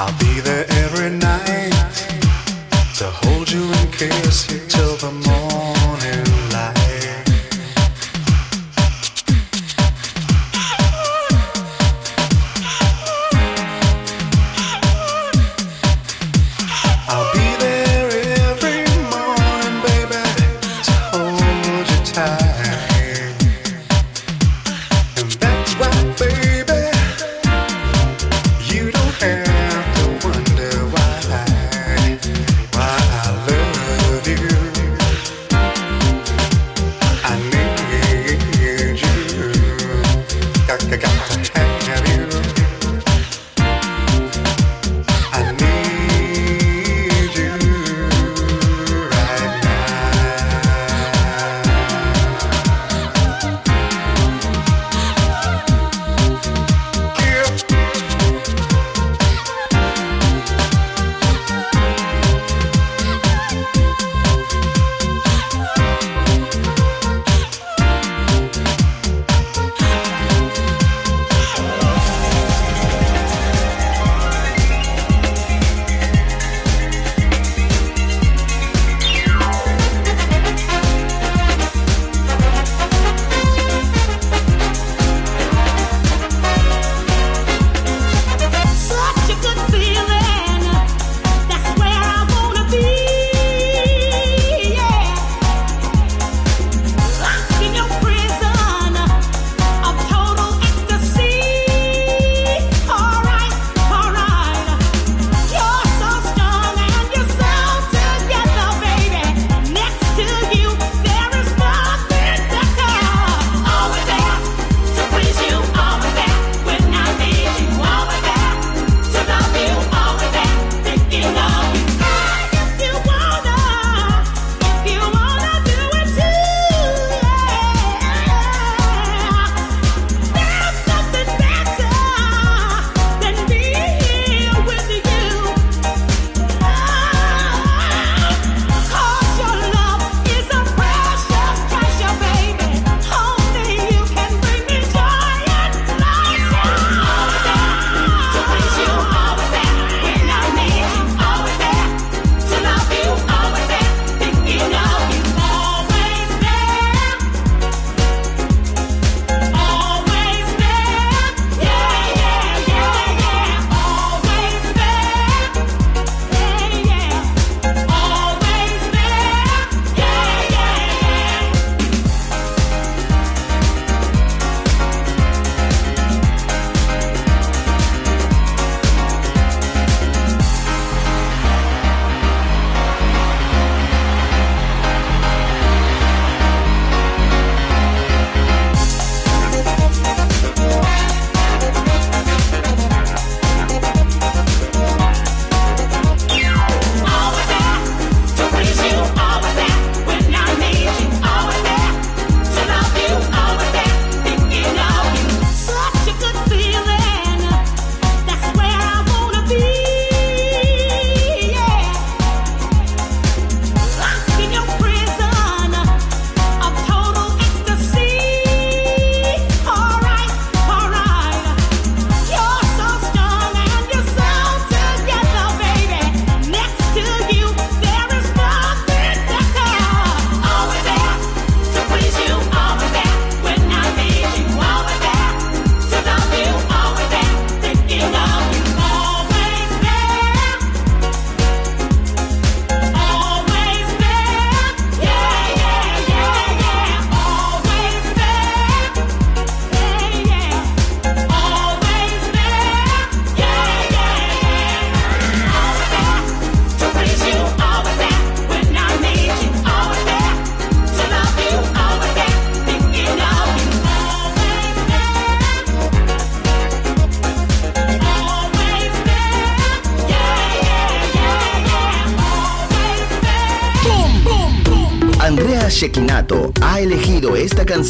I'll be there every night to hold you and kiss you.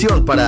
Para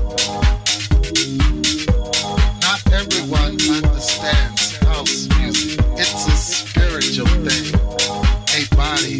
House music. It's a spiritual thing, a body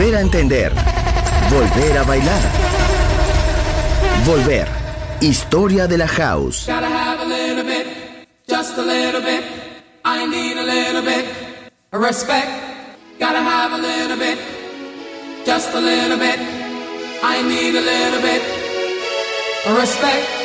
Volver a entender, volver a bailar. Volver. Historia de la house. Gotta have a little bit, just a little bit. I need a little bit of respect.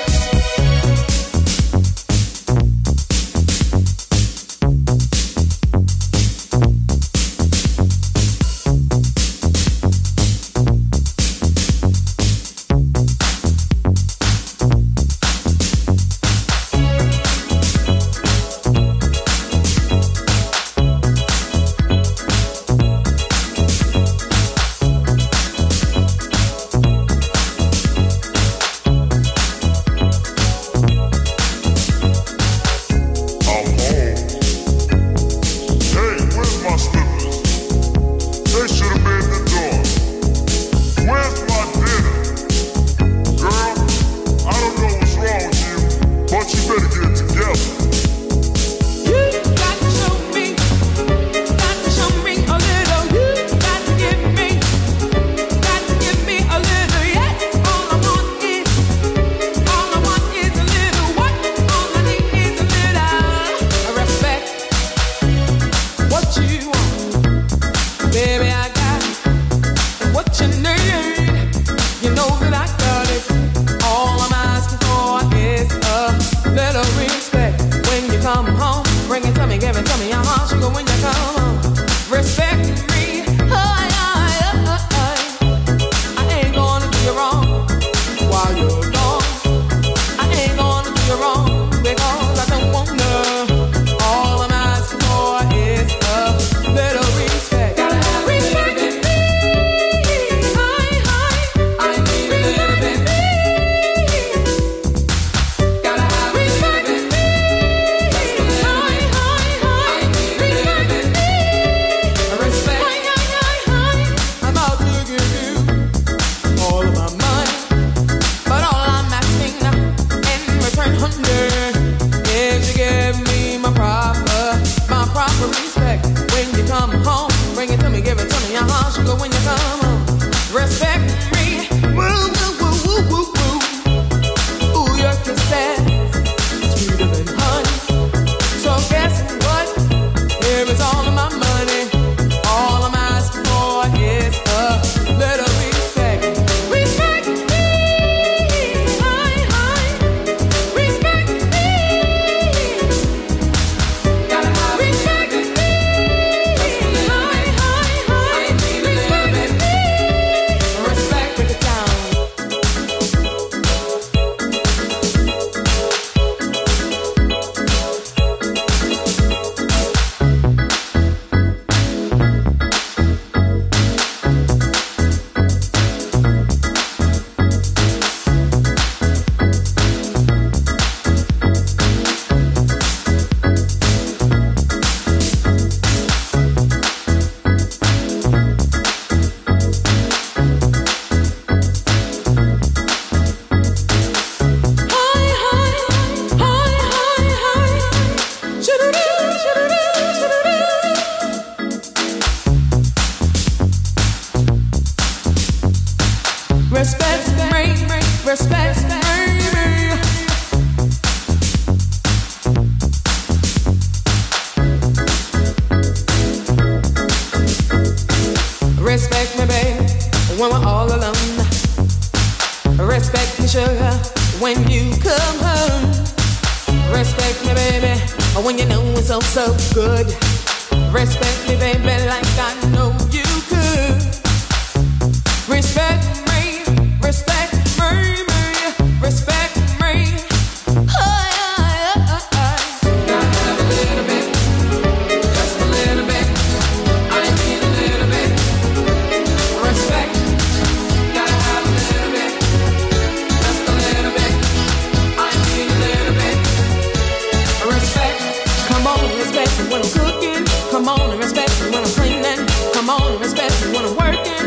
A little bit of respect. Come on and respect me when I'm cleaning. Come on and respect me when I'm working.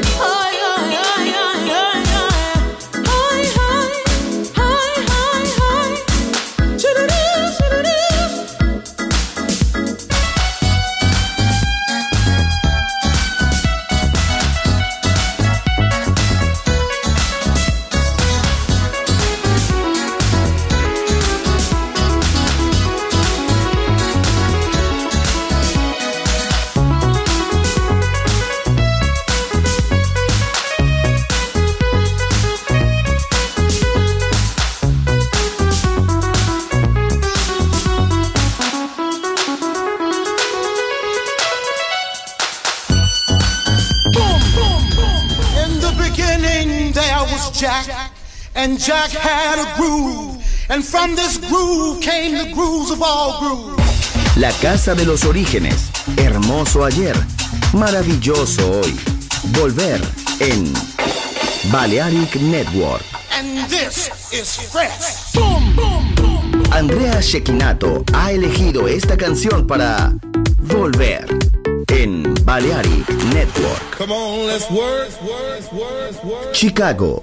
from this groove came the grooves of all grooves. La casa de los orígenes. Hermoso ayer. Maravilloso hoy. Volver en Balearic Network. And this is fresh. Boom, boom, boom. Andrea Shekinato ha elegido esta canción para Volver en Balearic Network. Come on, let's work, work, work, Chicago,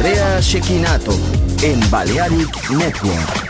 Andrea Shekinato en Balearic Network.